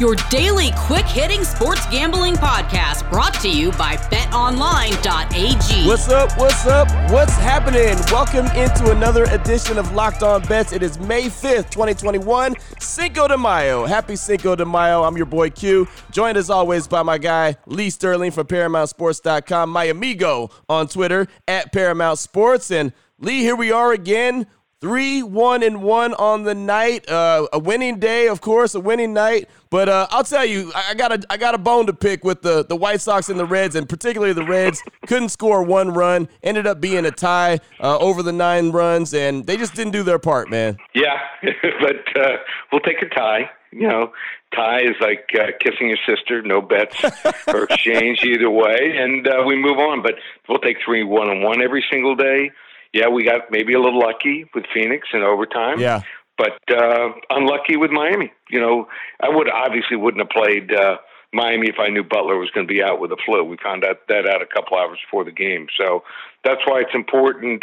your daily quick hitting sports gambling podcast brought to you by betonline.ag. What's up? What's up? What's happening? Welcome into another edition of Locked On Bets. It is May 5th, 2021, Cinco de Mayo. Happy Cinco de Mayo. I'm your boy Q, joined as always by my guy Lee Sterling from ParamountSports.com, my amigo on Twitter at Paramount Sports. And Lee, here we are again Three, one, and one on the night. Uh, a winning day, of course, a winning night. But uh, I'll tell you, I got a I got a bone to pick with the the White Sox and the Reds, and particularly the Reds couldn't score one run. Ended up being a tie uh, over the nine runs, and they just didn't do their part, man. Yeah, but uh, we'll take a tie. You know, tie is like uh, kissing your sister. No bets or exchange either way, and uh, we move on. But we'll take three, one, and one every single day yeah, we got maybe a little lucky with Phoenix in overtime. Yeah. But uh, unlucky with Miami. You know, I would obviously wouldn't have played uh, Miami if I knew Butler was going to be out with the flu. We found out that out a couple hours before the game. So that's why it's important,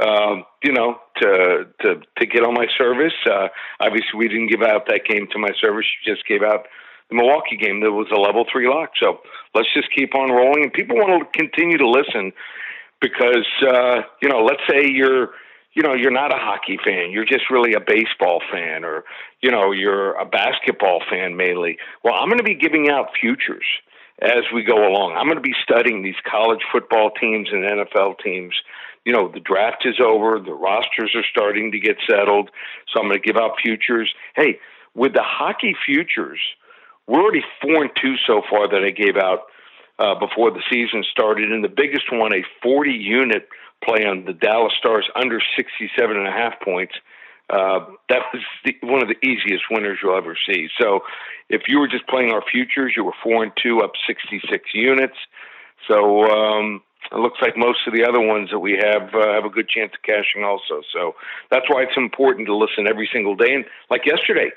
um, you know, to to to get on my service. Uh, obviously, we didn't give out that game to my service. You just gave out the Milwaukee game that was a level three lock. So let's just keep on rolling. And people want to continue to listen because uh, you know, let's say you're you know you're not a hockey fan, you're just really a baseball fan, or you know you're a basketball fan mainly. Well, I'm going to be giving out futures as we go along. I'm going to be studying these college football teams and NFL teams. You know, the draft is over, the rosters are starting to get settled, so I'm going to give out futures. Hey, with the hockey futures, we're already four and two so far that I gave out uh, before the season started. And the biggest one, a 40 unit play on the Dallas Stars under 67 and a half points. Uh, that was the, one of the easiest winners you'll ever see. So, if you were just playing our futures, you were four and two, up 66 units. So um, it looks like most of the other ones that we have uh, have a good chance of cashing also. So that's why it's important to listen every single day. And like yesterday,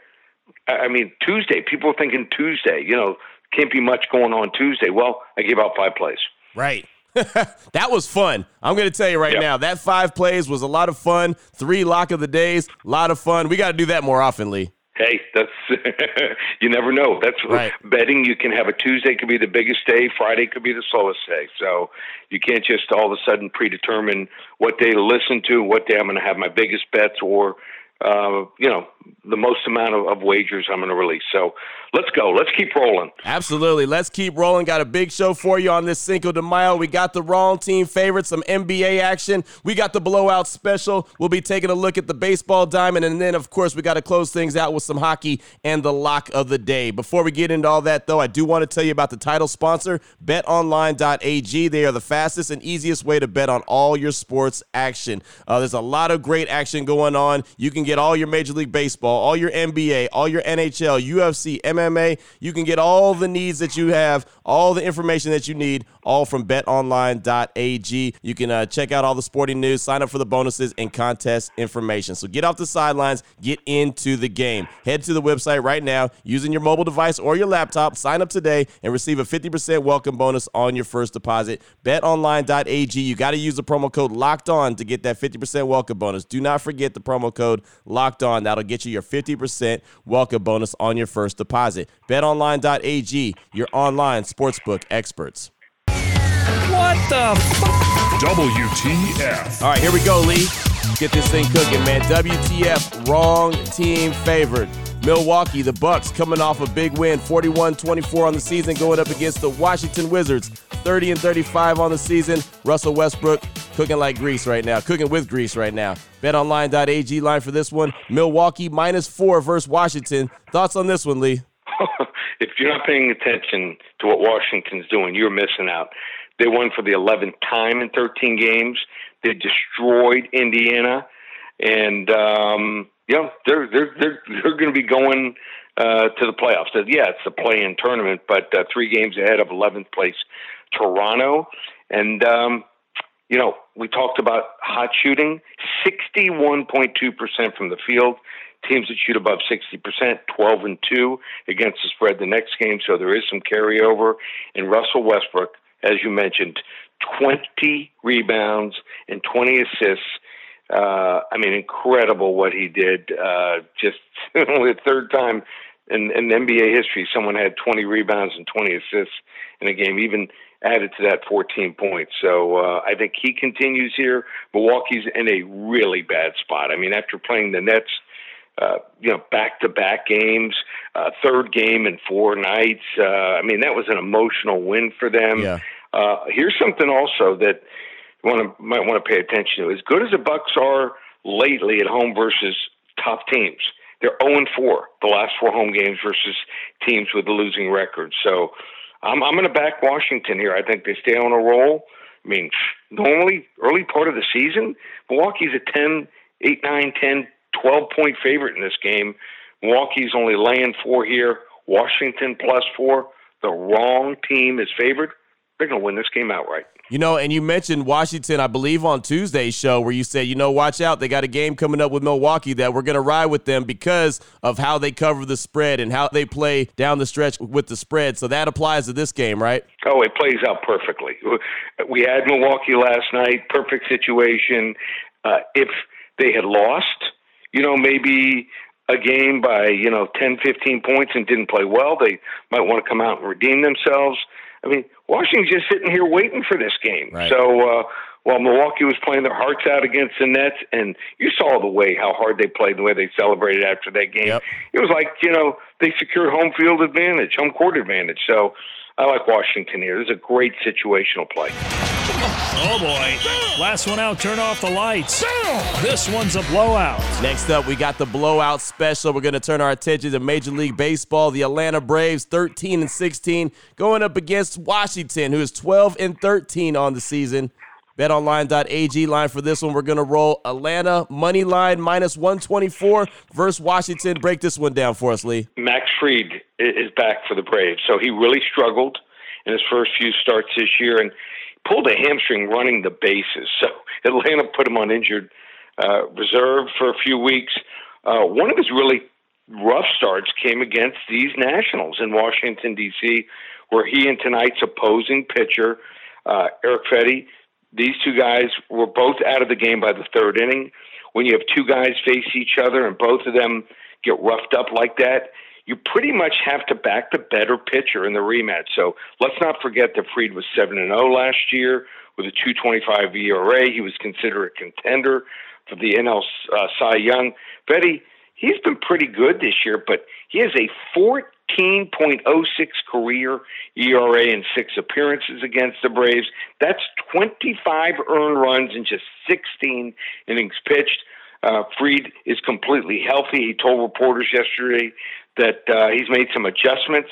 I mean Tuesday, people were thinking Tuesday. You know, can't be much going on Tuesday. Well, I gave out five plays. Right. that was fun. I'm going to tell you right yep. now, that five plays was a lot of fun. Three lock of the days, a lot of fun. We got to do that more often, Lee. Hey, that's you never know. That's right. betting. You can have a Tuesday could be the biggest day, Friday could be the slowest day. So you can't just all of a sudden predetermine what day to listen to, what day I'm going to have my biggest bets, or uh, you know, the most amount of, of wagers I'm going to release. So let's go. Let's keep rolling. Absolutely. Let's keep rolling. Got a big show for you on this Cinco de Mayo. We got the wrong team favorites, some NBA action. We got the blowout special. We'll be taking a look at the baseball diamond. And then, of course, we got to close things out with some hockey and the lock of the day. Before we get into all that, though, I do want to tell you about the title sponsor, betonline.ag. They are the fastest and easiest way to bet on all your sports action. Uh, there's a lot of great action going on. You can get all your Major League Baseball, all your NBA, all your NHL, UFC, MMA. You can get all the needs that you have, all the information that you need, all from betonline.ag. You can uh, check out all the sporting news, sign up for the bonuses and contest information. So get off the sidelines, get into the game. Head to the website right now using your mobile device or your laptop. Sign up today and receive a 50% welcome bonus on your first deposit. BetOnline.ag. You got to use the promo code Locked On to get that 50% welcome bonus. Do not forget the promo code Locked On. That'll get you your 50% welcome bonus on your first deposit. BetOnline.ag, your online sportsbook experts. What the f- WTF. All right, here we go, Lee. Get this thing cooking, man. WTF, wrong team favored. Milwaukee, the Bucks coming off a big win, 41-24 on the season, going up against the Washington Wizards, 30 and 35 on the season. Russell Westbrook cooking like grease right now, cooking with grease right now. BetOnline.ag line for this one: Milwaukee minus four versus Washington. Thoughts on this one, Lee? if you're not paying attention to what Washington's doing, you're missing out. They won for the 11th time in 13 games. They destroyed Indiana, and um, know they're they're they're they're going to be going uh, to the playoffs. Yeah, it's a play-in tournament, but uh, three games ahead of 11th place Toronto, and um, you know we talked about hot shooting, 61.2 percent from the field. teams that shoot above 60%, 12 and 2 against the spread the next game. So there is some carryover. And Russell Westbrook, as you mentioned, 20 rebounds and 20 assists. Uh, I mean, incredible what he did. Uh, just the third time in, in NBA history, someone had 20 rebounds and 20 assists in a game, even added to that 14 points. So uh, I think he continues here. Milwaukee's in a really bad spot. I mean, after playing the Nets, uh, you know, back to back games, uh, third game in four nights. Uh, I mean, that was an emotional win for them. Yeah. Uh, here's something also that you want to might want to pay attention to. As good as the Bucks are lately at home versus tough teams, they're 0 4 the last four home games versus teams with a losing record. So I'm, I'm going to back Washington here. I think they stay on a roll. I mean, normally early part of the season, Milwaukee's a 10, 8, 9, 10, 12 point favorite in this game. Milwaukee's only laying four here. Washington plus four. The wrong team is favored. They're going to win this game outright. You know, and you mentioned Washington, I believe, on Tuesday's show, where you said, you know, watch out. They got a game coming up with Milwaukee that we're going to ride with them because of how they cover the spread and how they play down the stretch with the spread. So that applies to this game, right? Oh, it plays out perfectly. We had Milwaukee last night, perfect situation. Uh, if they had lost, you know, maybe a game by, you know, 10, 15 points and didn't play well, they might want to come out and redeem themselves. I mean, Washington's just sitting here waiting for this game. Right. So uh, while Milwaukee was playing their hearts out against the Nets, and you saw the way how hard they played, the way they celebrated after that game, Yep. it was like you know they secured home field advantage, home court advantage. So I like Washington here. This is a great situational play. Oh boy. Last one out, turn off the lights. This one's a blowout. Next up, we got the blowout special. We're going to turn our attention to Major League Baseball. The Atlanta Braves, 13 and 16, going up against Washington, who is 12 and 13 on the season. BetOnline.ag line for this one. We're going to roll Atlanta money line minus 124 versus Washington. Break this one down for us, Lee. Max Fried i- is back for the Braves. So he really struggled in his first few starts this year and pulled a hamstring running the bases. So Atlanta put him on injured uh, reserve for a few weeks. Uh, one of his really rough starts came against these Nationals in Washington, D.C., where he and tonight's opposing pitcher, uh, Erick Fedde, these two guys were both out of the game by the third inning. When you have two guys face each other and both of them get roughed up like that, you pretty much have to back the better pitcher in the rematch. So let's not forget that Fried was 7 and 0 last year with a 225 ERA. He was considered a contender for the NL uh, Cy Young. Fedde, he's been pretty good this year, but he has a 14.06 career ERA in six appearances against the Braves. That's 25 earned runs in just 16 innings pitched. Uh, Fried is completely healthy. He told reporters yesterday that uh, he's made some adjustments.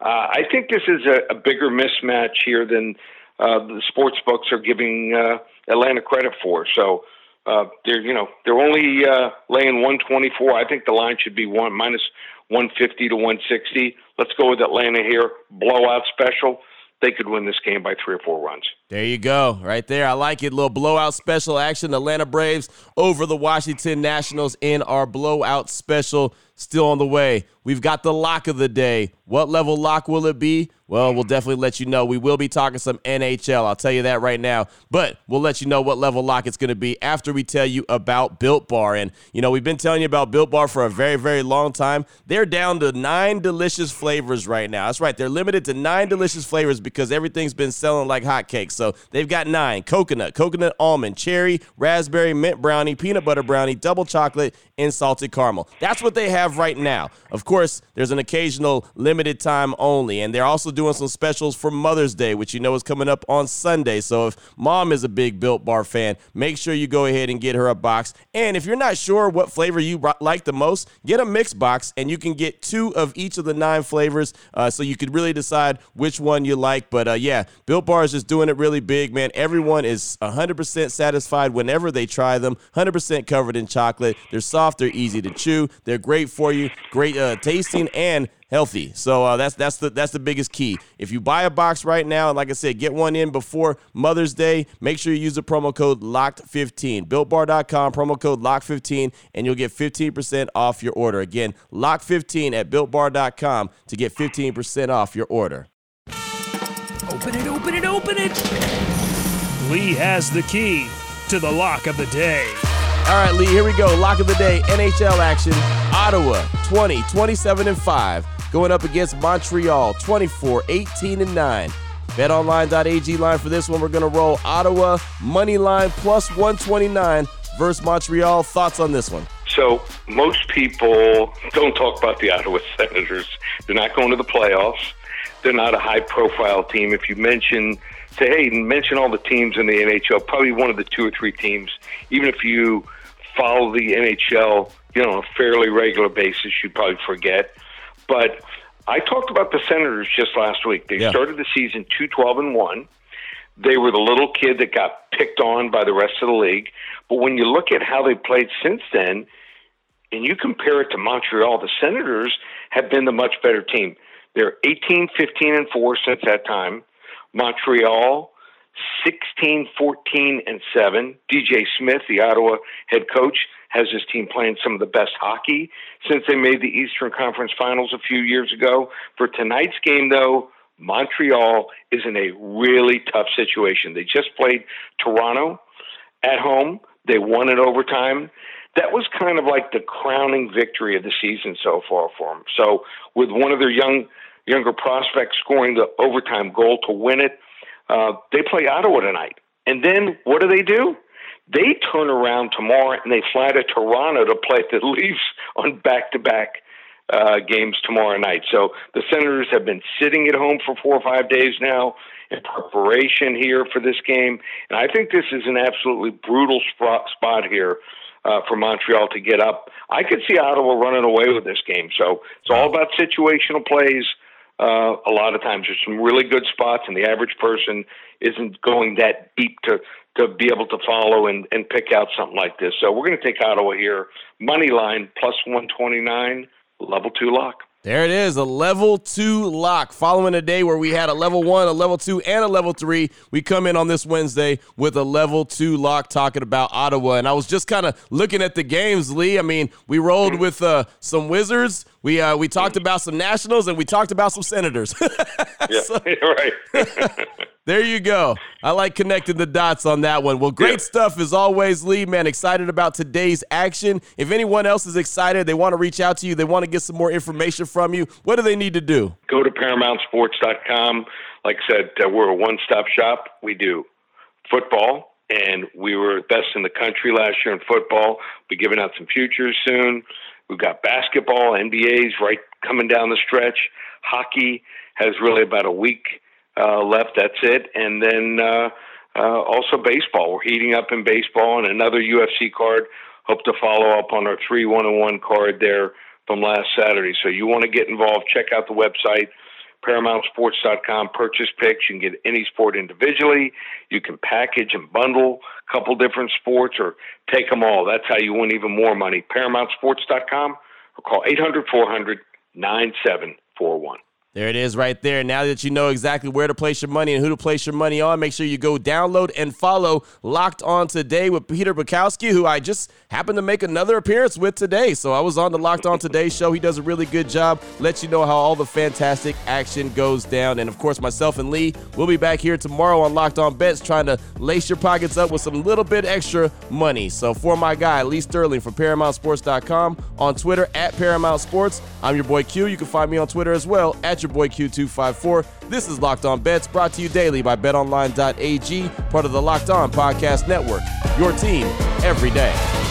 Uh, I think this is a, a bigger mismatch here than uh, the sports books are giving uh, Atlanta credit for. So uh, they're you know they're only uh, laying 124. I think the line should be one minus 150 to 160. Let's go with Atlanta here. Blowout special. They could win this game by three or four runs. There you go, right there. I like it. Little blowout special action. Atlanta Braves over the Washington Nationals in our blowout special. Still on the way. We've got the lock of the day. What level lock will it be? Well, we'll definitely let you know. We will be talking some NHL. I'll tell you that right now. But we'll let you know what level lock it's going to be after we tell you about Built Bar. And, you know, we've been telling you about Built Bar for a very, very long time. They're down to nine delicious flavors right now. That's right. They're limited to nine delicious flavors because everything's been selling like hotcakes. So they've got nine coconut, coconut almond, cherry, raspberry, mint brownie, peanut butter brownie, double chocolate, and salted caramel. That's what they have right now. Of course, there's an occasional limited time only. And they're also doing some specials for Mother's Day, which you know is coming up on Sunday. So if mom is a big Built Bar fan, make sure you go ahead and get her a box. And if you're not sure what flavor you like the most, get a mix box and you can get two of each of the nine flavors uh, so you could really decide which one you like. But uh, yeah, Built Bar is just doing it really big, man. Everyone is 100% satisfied whenever they try them, 100% covered in chocolate. They're soft, they're easy to chew, they're great for you, great uh, tasting, and healthy. So uh, that's that's the that's the biggest key. If you buy a box right now, and like I said, get one in before Mother's Day, make sure you use the promo code LOCKED15. BuiltBar.com, promo code LOCK15, and you'll get 15% off your order. Again, LOCK15 at BuiltBar.com to get 15% off your order. Open it, open it, open it. Lee has the key to the lock of the day. All right, Lee, here we go. Lock of the day, NHL action. Ottawa 20, 27 and 5, going up against Montreal 24, 18 and 9. BetOnline.ag line for this one. We're going to roll Ottawa money line plus 129 versus Montreal. Thoughts on this one? So most people don't talk about the Ottawa Senators. They're not going to the playoffs. They're not a high-profile team. If you mention, say, hey, mention all the teams in the NHL, probably one of the two or three teams. Even if you follow the NHL, you know, on a fairly regular basis, you'd probably forget. But I talked about the Senators just last week. They Yeah. started the season two twelve and one. They were the little kid that got picked on by the rest of the league. But when you look at how they played since then, and you compare it to Montreal, the Senators have been the much better team. They're 18, 15, and 4 since that time. Montreal, 16, 14, and 7. DJ Smith, the Ottawa head coach, has his team playing some of the best hockey since they made the Eastern Conference Finals a few years ago. For tonight's game, though, Montreal is in a really tough situation. They just played Toronto at home. They won in overtime. That was kind of like the crowning victory of the season so far for them. So, with one of their young younger prospects scoring the overtime goal to win it, uh, they play Ottawa tonight. And then what do they do? They turn around tomorrow and they fly to Toronto to play the Leafs on back-to-back uh, games tomorrow night. So the Senators have been sitting at home for four or five days now in preparation here for this game, and I think this is an absolutely brutal spot, spot here uh, for Montreal to get up. I could see Ottawa running away with this game. So it's all about situational plays. Uh, a lot of times there's some really good spots, and the average person isn't going that deep to to be able to follow and, and pick out something like this. So we're going to take Ottawa here, money line plus 129, level two lock. There it is, a level two lock. Following a day where we had a level one, a level two, and a level three, we come in on this Wednesday with a level two lock talking about Ottawa. And I was just kind of looking at the games, Lee. I mean, we rolled with uh, some Wizards, we uh, we talked about some Nationals, and we talked about some Senators. Yeah, So- right. there you go. I like connecting the dots on that one. Well, great Yeah. stuff as always, Lee. Man, excited about today's action. If anyone else is excited, they want to reach out to you, they want to get some more information from you, what do they need to do? Go to ParamountSports.com. Like I said, uh, we're a one-stop shop. We do football, and we were best in the country last year in football. We're giving out some futures soon. We've got basketball, NBA's right coming down the stretch. Hockey has really about a week uh, left. That's it, and then uh, uh, also baseball. We're heating up in baseball, and another UFC card. Hope to follow up on our three one and one card there from last Saturday. So you want to get involved? Check out the website ParamountSports.com. Purchase picks. You can get any sport individually. You can package and bundle a couple different sports, or take them all. That's how you win even more money. ParamountSports.com or call 800 400 9741. There it is right there. Now that you know exactly where to place your money and who to place your money on, make sure you go download and follow Locked On Today with Peter Bukowski, who I just happened to make another appearance with today. So I was on the Locked On Today show. He does a really good job. Lets you know how all the fantastic action goes down. And of course, myself and Lee will be back here tomorrow on Locked On Bets trying to lace your pockets up with some little bit extra money. So for my guy, Lee Sterling from ParamountSports.com on Twitter at Paramount Sports, I'm your boy Q. You can find me on Twitter as well at your boy Q254. This is Locked On Bets brought to you daily by betonline.ag, part of the Locked On Podcast Network. Your team every day.